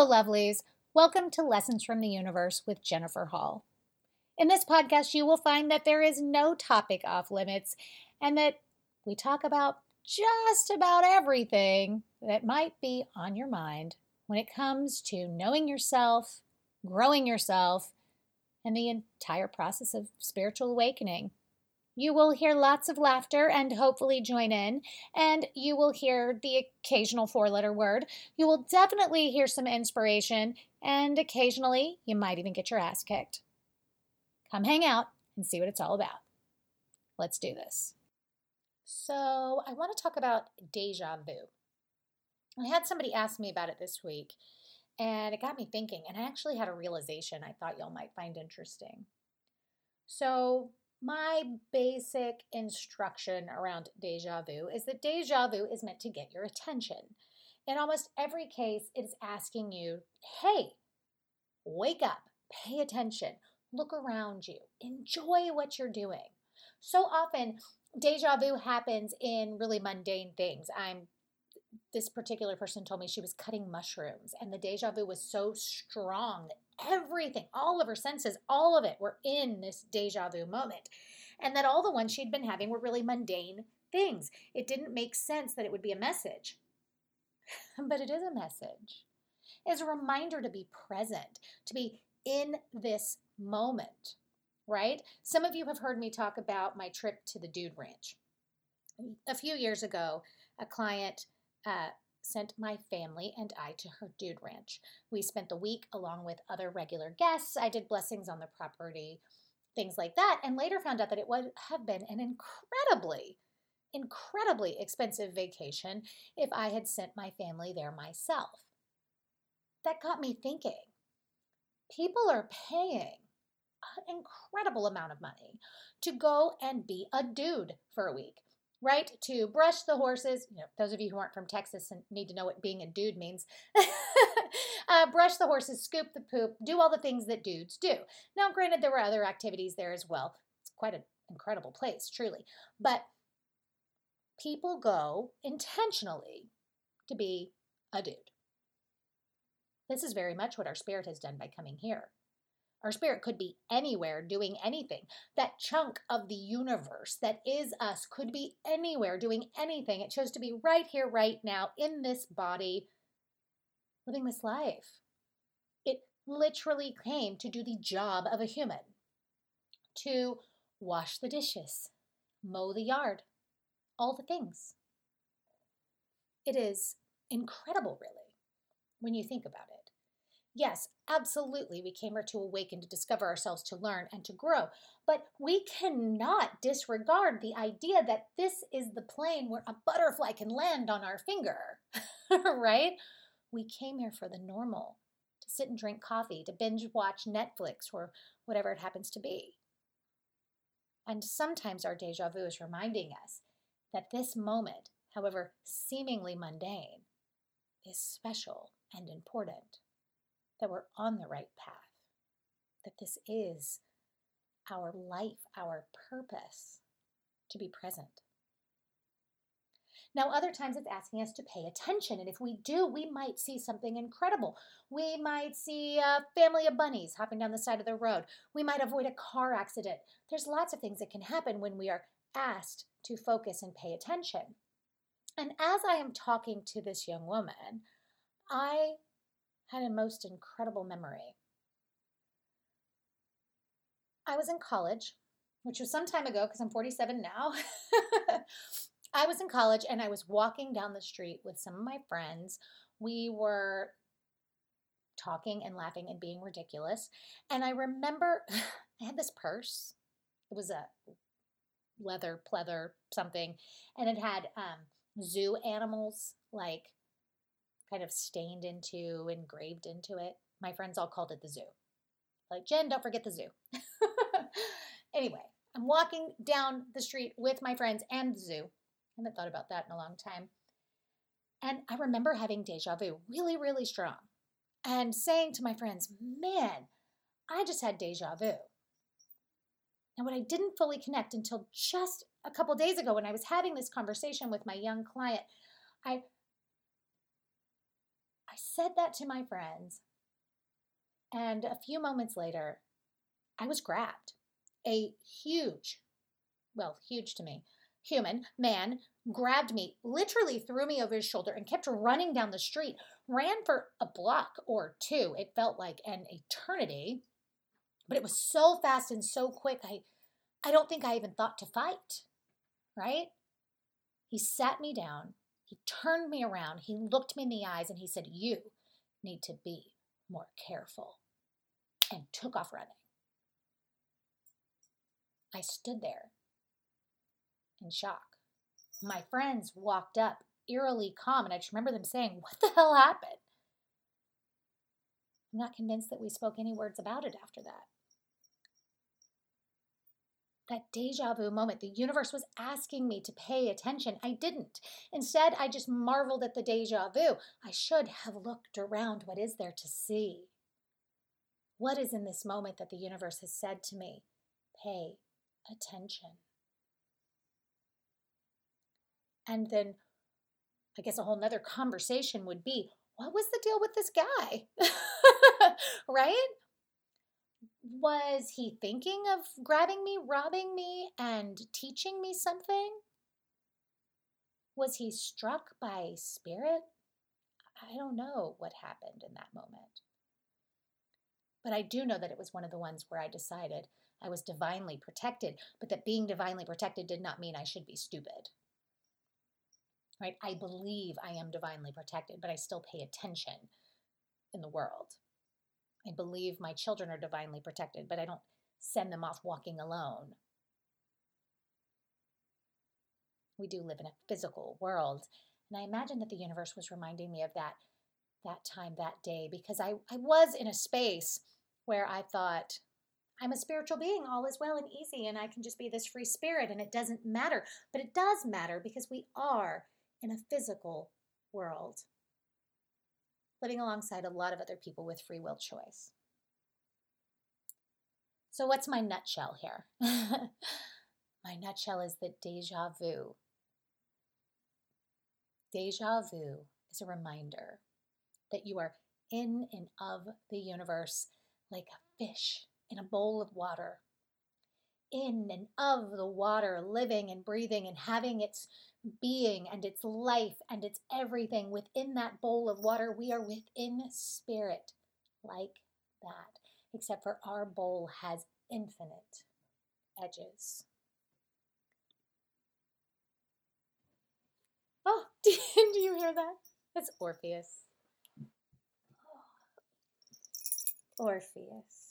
Hello, lovelies. Welcome to Lessons from the Universe with Jennifer Hall. In this podcast, you will find that there is no topic off limits and that we talk about just about everything that might be on your mind when it comes to knowing yourself, growing yourself, and the entire process of spiritual awakening. You will hear lots of laughter and hopefully join in, and you will hear the occasional four letter word. You will definitely hear some inspiration, and occasionally you might even get your ass kicked. Come hang out and see what it's all about. Let's do this. So, I want to talk about deja vu. I had somebody ask me about it this week, and it got me thinking, and I actually had a realization I thought y'all might find interesting. So, my basic instruction around deja vu is that deja vu is meant to get your attention. In almost every case, it is asking you, hey, wake up, pay attention, look around you, enjoy what you're doing. So often, deja vu happens in really mundane things. I'm this particular person told me she was cutting mushrooms and the deja vu was so strong that everything, all of her senses, all of it were in this deja vu moment. And that all the ones she'd been having were really mundane things. It didn't make sense that it would be a message. but it is a message. It's a reminder to be present, to be in this moment, right? Some of you have heard me talk about my trip to the Dude Ranch. A few years ago, a client uh, sent my family and I to her dude ranch. We spent the week along with other regular guests. I did blessings on the property, things like that, and later found out that it would have been an incredibly, incredibly expensive vacation if I had sent my family there myself. That got me thinking people are paying an incredible amount of money to go and be a dude for a week right? To brush the horses. You know, those of you who aren't from Texas and need to know what being a dude means. uh, brush the horses, scoop the poop, do all the things that dudes do. Now, granted, there were other activities there as well. It's quite an incredible place, truly. But people go intentionally to be a dude. This is very much what our spirit has done by coming here. Our spirit could be anywhere doing anything. That chunk of the universe that is us could be anywhere doing anything. It chose to be right here, right now, in this body, living this life. It literally came to do the job of a human to wash the dishes, mow the yard, all the things. It is incredible, really, when you think about it. Yes, absolutely, we came here to awaken, to discover ourselves, to learn, and to grow. But we cannot disregard the idea that this is the plane where a butterfly can land on our finger, right? We came here for the normal, to sit and drink coffee, to binge watch Netflix or whatever it happens to be. And sometimes our deja vu is reminding us that this moment, however seemingly mundane, is special and important that we're on the right path, that this is our life, our purpose to be present. Now, other times it's asking us to pay attention. And if we do, we might see something incredible. We might see a family of bunnies hopping down the side of the road. We might avoid a car accident. There's lots of things that can happen when we are asked to focus and pay attention. And as I am talking to this young woman, I had a most incredible memory. I was in college, which was some time ago because I'm 47 now. I was in college and I was walking down the street with some of my friends. We were talking and laughing and being ridiculous. And I remember I had this purse. It was a leather pleather something, and it had um, zoo animals like kind of stained into, engraved into it. My friends all called it the zoo. Like, Jen, don't forget the zoo. anyway, I'm walking down the street with my friends and the zoo. I haven't thought about that in a long time. And I remember having deja vu really, really strong and saying to my friends, man, I just had deja vu. And what I didn't fully connect until just a couple days ago when I was having this conversation with my young client, I said that to my friends. And a few moments later, I was grabbed. A huge, well, huge to me, human man grabbed me, literally threw me over his shoulder, and kept running down the street. Ran for a block or two. It felt like an eternity, but it was so fast and so quick. I, I don't think I even thought to fight, right? He sat me down. He turned me around. He looked me in the eyes and he said, You need to be more careful, and took off running. I stood there in shock. My friends walked up, eerily calm, and I just remember them saying, What the hell happened? I'm not convinced that we spoke any words about it after that. That deja vu moment, the universe was asking me to pay attention. I didn't. Instead, I just marveled at the deja vu. I should have looked around. What is there to see? What is in this moment that the universe has said to me? Pay attention. And then I guess a whole nother conversation would be what was the deal with this guy? right? Was he thinking of grabbing me, robbing me, and teaching me something? Was he struck by spirit? I don't know what happened in that moment. But I do know that it was one of the ones where I decided I was divinely protected, but that being divinely protected did not mean I should be stupid. Right? I believe I am divinely protected, but I still pay attention in the world. I believe my children are divinely protected, but I don't send them off walking alone. We do live in a physical world, and I imagine that the universe was reminding me of that that time that day because I, I was in a space where I thought, I'm a spiritual being, all is well and easy, and I can just be this free spirit, and it doesn't matter. But it does matter because we are in a physical world, living alongside a lot of other people with free will choice. So, what's my nutshell here? my nutshell is that deja vu. Deja vu is a reminder that you are in and of the universe like a fish in a bowl of water. In and of the water, living and breathing and having its being and its life and its everything within that bowl of water. We are within spirit like that, except for our bowl has infinite edges. Oh, do you hear that? That's Orpheus. Orpheus.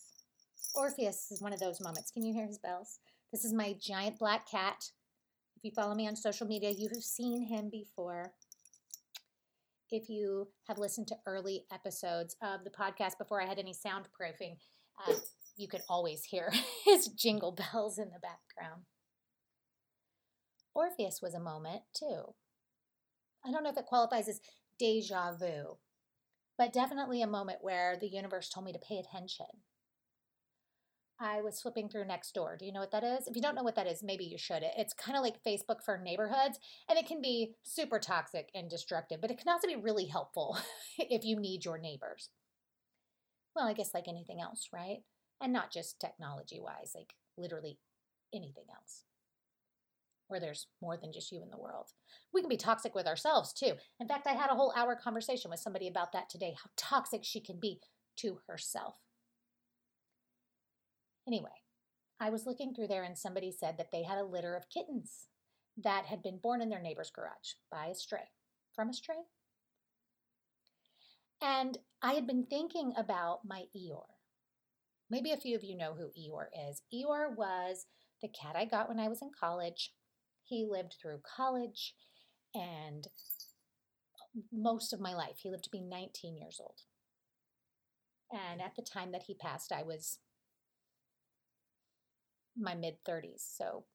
Orpheus is one of those moments. Can you hear his bells? This is my giant black cat. If you follow me on social media, you have seen him before. If you have listened to early episodes of the podcast before I had any soundproofing, uh, you could always hear his jingle bells in the background. Orpheus was a moment too. I don't know if it qualifies as deja vu, but definitely a moment where the universe told me to pay attention. I was flipping through Nextdoor. Do you know what that is? If you don't mm-hmm. know what that is, maybe you should. It's kind of like Facebook for neighborhoods, and it can be super toxic and destructive, but it can also be really helpful if you need your neighbors. Well, I guess like anything else, right? And not just technology wise, like literally anything else where there's more than just you in the world. We can be toxic with ourselves too. In fact, I had a whole hour conversation with somebody about that today, how toxic she can be to herself. Anyway, I was looking through there and somebody said that they had a litter of kittens that had been born in their neighbor's garage by a stray, from a stray. And I had been thinking about my Eeyore. Maybe a few of you know who Eeyore is. Eeyore was the cat I got when I was in college he lived through college and most of my life. He lived to be 19 years old. And at the time that he passed, I was my mid 30s. So,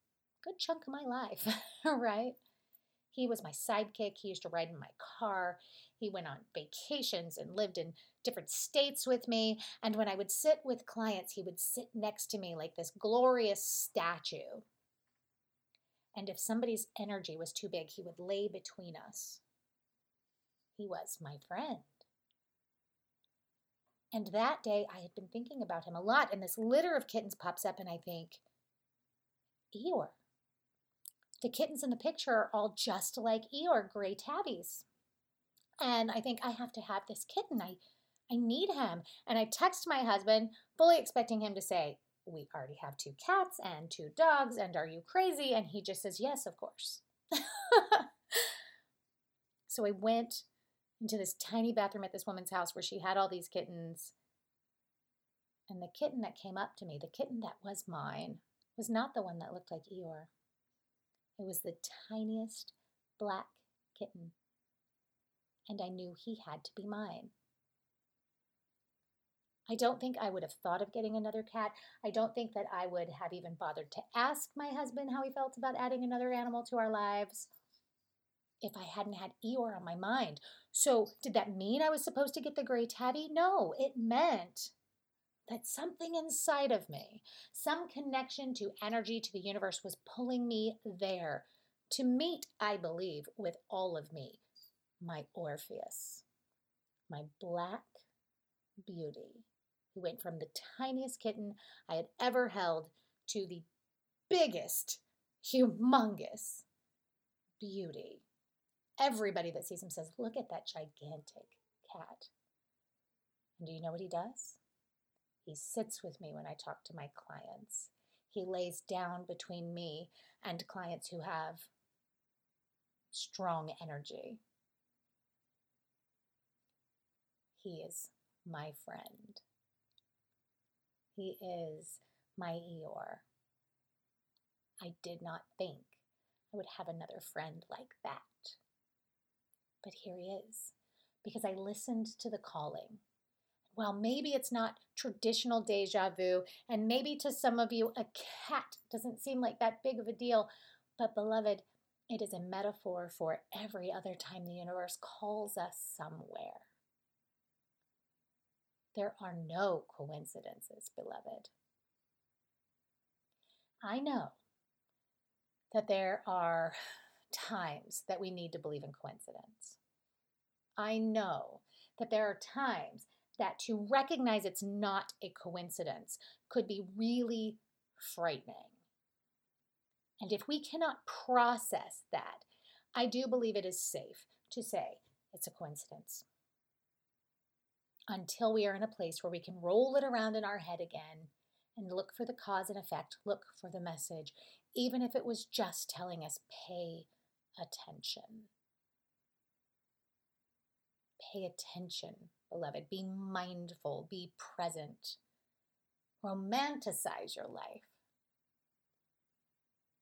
good chunk of my life, right? He was my sidekick. He used to ride in my car. He went on vacations and lived in different states with me. And when I would sit with clients, he would sit next to me like this glorious statue. And if somebody's energy was too big, he would lay between us. He was my friend. And that day, I had been thinking about him a lot, and this litter of kittens pops up, and I think, Eeyore. The kittens in the picture are all just like Eeyore, gray tabbies. And I think I have to have this kitten. I, I need him. And I text my husband, fully expecting him to say, We already have two cats and two dogs, and are you crazy? And he just says, Yes, of course. so I went into this tiny bathroom at this woman's house where she had all these kittens. And the kitten that came up to me, the kitten that was mine, was not the one that looked like Eeyore. It was the tiniest black kitten. And I knew he had to be mine. I don't think I would have thought of getting another cat. I don't think that I would have even bothered to ask my husband how he felt about adding another animal to our lives if I hadn't had Eeyore on my mind. So, did that mean I was supposed to get the gray tabby? No, it meant that something inside of me, some connection to energy, to the universe, was pulling me there to meet, I believe, with all of me, my Orpheus, my black beauty, who went from the tiniest kitten I had ever held to the biggest, humongous beauty. Everybody that sees him says, Look at that gigantic cat. And do you know what he does? He sits with me when I talk to my clients. He lays down between me and clients who have strong energy. He is my friend. He is my Eeyore. I did not think I would have another friend like that. But here he is, because I listened to the calling well, maybe it's not traditional deja vu, and maybe to some of you, a cat doesn't seem like that big of a deal. But, beloved, it is a metaphor for every other time the universe calls us somewhere. There are no coincidences, beloved. I know that there are times that we need to believe in coincidence. I know that there are times that to recognize it's not a coincidence could be really frightening. And if we cannot process that, I do believe it is safe to say it's a coincidence. Until we are in a place where we can roll it around in our head again and look for the cause and effect, look for the message, even if it was just telling us, pay attention. Pay attention beloved. Be mindful, be present. Romanticize your life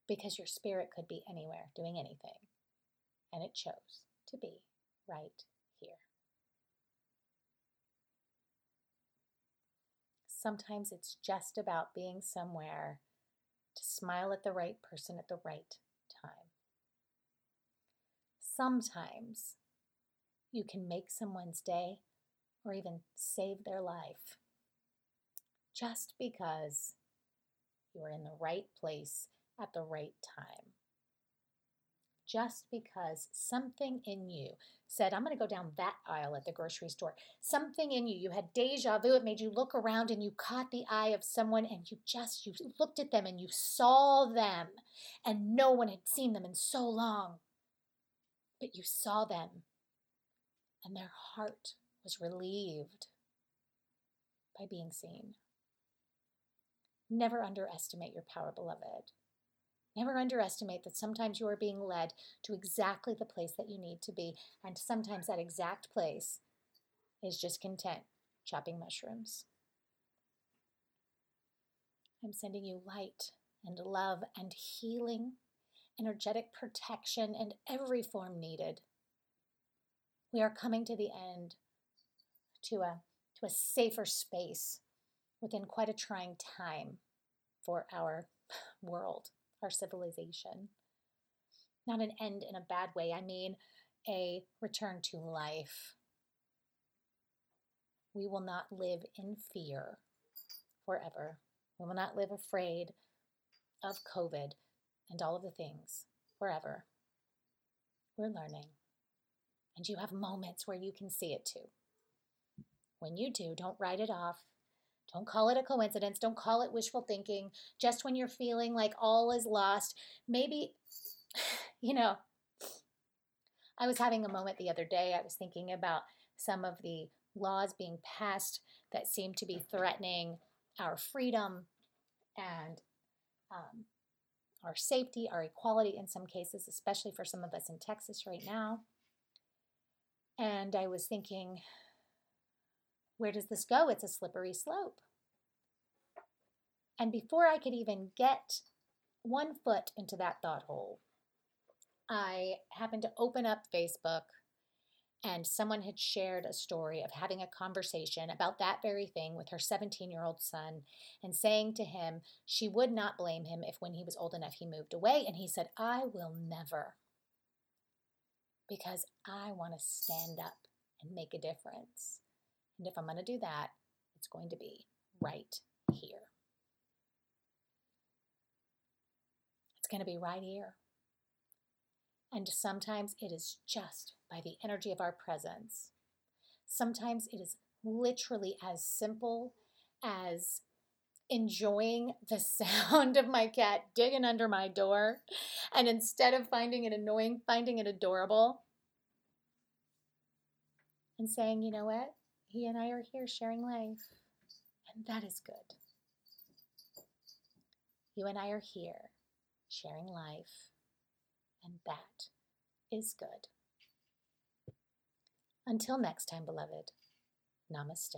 because your spirit could be anywhere doing anything, and it chose to be right here. Sometimes it's just about being somewhere to smile at the right person at the right time. Sometimes you can make someone's day or even save their life just because you're in the right place at the right time. Just because something in you said, I'm going to go down that aisle at the grocery store. Something in you, you had deja vu. It made you look around and you caught the eye of someone and you just, you looked at them and you saw them. And no one had seen them in so long. But you saw them and their heart was relieved by being seen. Never underestimate your power, beloved. Never underestimate that sometimes you are being led to exactly the place that you need to be, and sometimes that exact place is just content chopping mushrooms. I'm sending you light and love and healing, energetic protection, and every form needed. We are coming to the end to a, to a safer space within quite a trying time for our world, our civilization. Not an end in a bad way, I mean a return to life. We will not live in fear forever. We will not live afraid of COVID and all of the things forever. We're learning. And you have moments where you can see it too when you do, don't write it off. Don't call it a coincidence. Don't call it wishful thinking. Just when you're feeling like all is lost, maybe, you know, I was having a moment the other day. I was thinking about some of the laws being passed that seem to be threatening our freedom and um, our safety, our equality in some cases, especially for some of us in Texas right now. And I was thinking, where does this go? It's a slippery slope. And before I could even get one foot into that thought hole, I happened to open up Facebook and someone had shared a story of having a conversation about that very thing with her 17 year old son and saying to him she would not blame him if when he was old enough he moved away. And he said, I will never because I want to stand up and make a difference. And if I'm going to do that, it's going to be right here. It's going to be right here. And sometimes it is just by the energy of our presence. Sometimes it is literally as simple as enjoying the sound of my cat digging under my door. And instead of finding it annoying, finding it adorable. And saying, you know what? He and I are here sharing life. And that is good. You and I are here sharing life. And that is good. Until next time, beloved, namaste.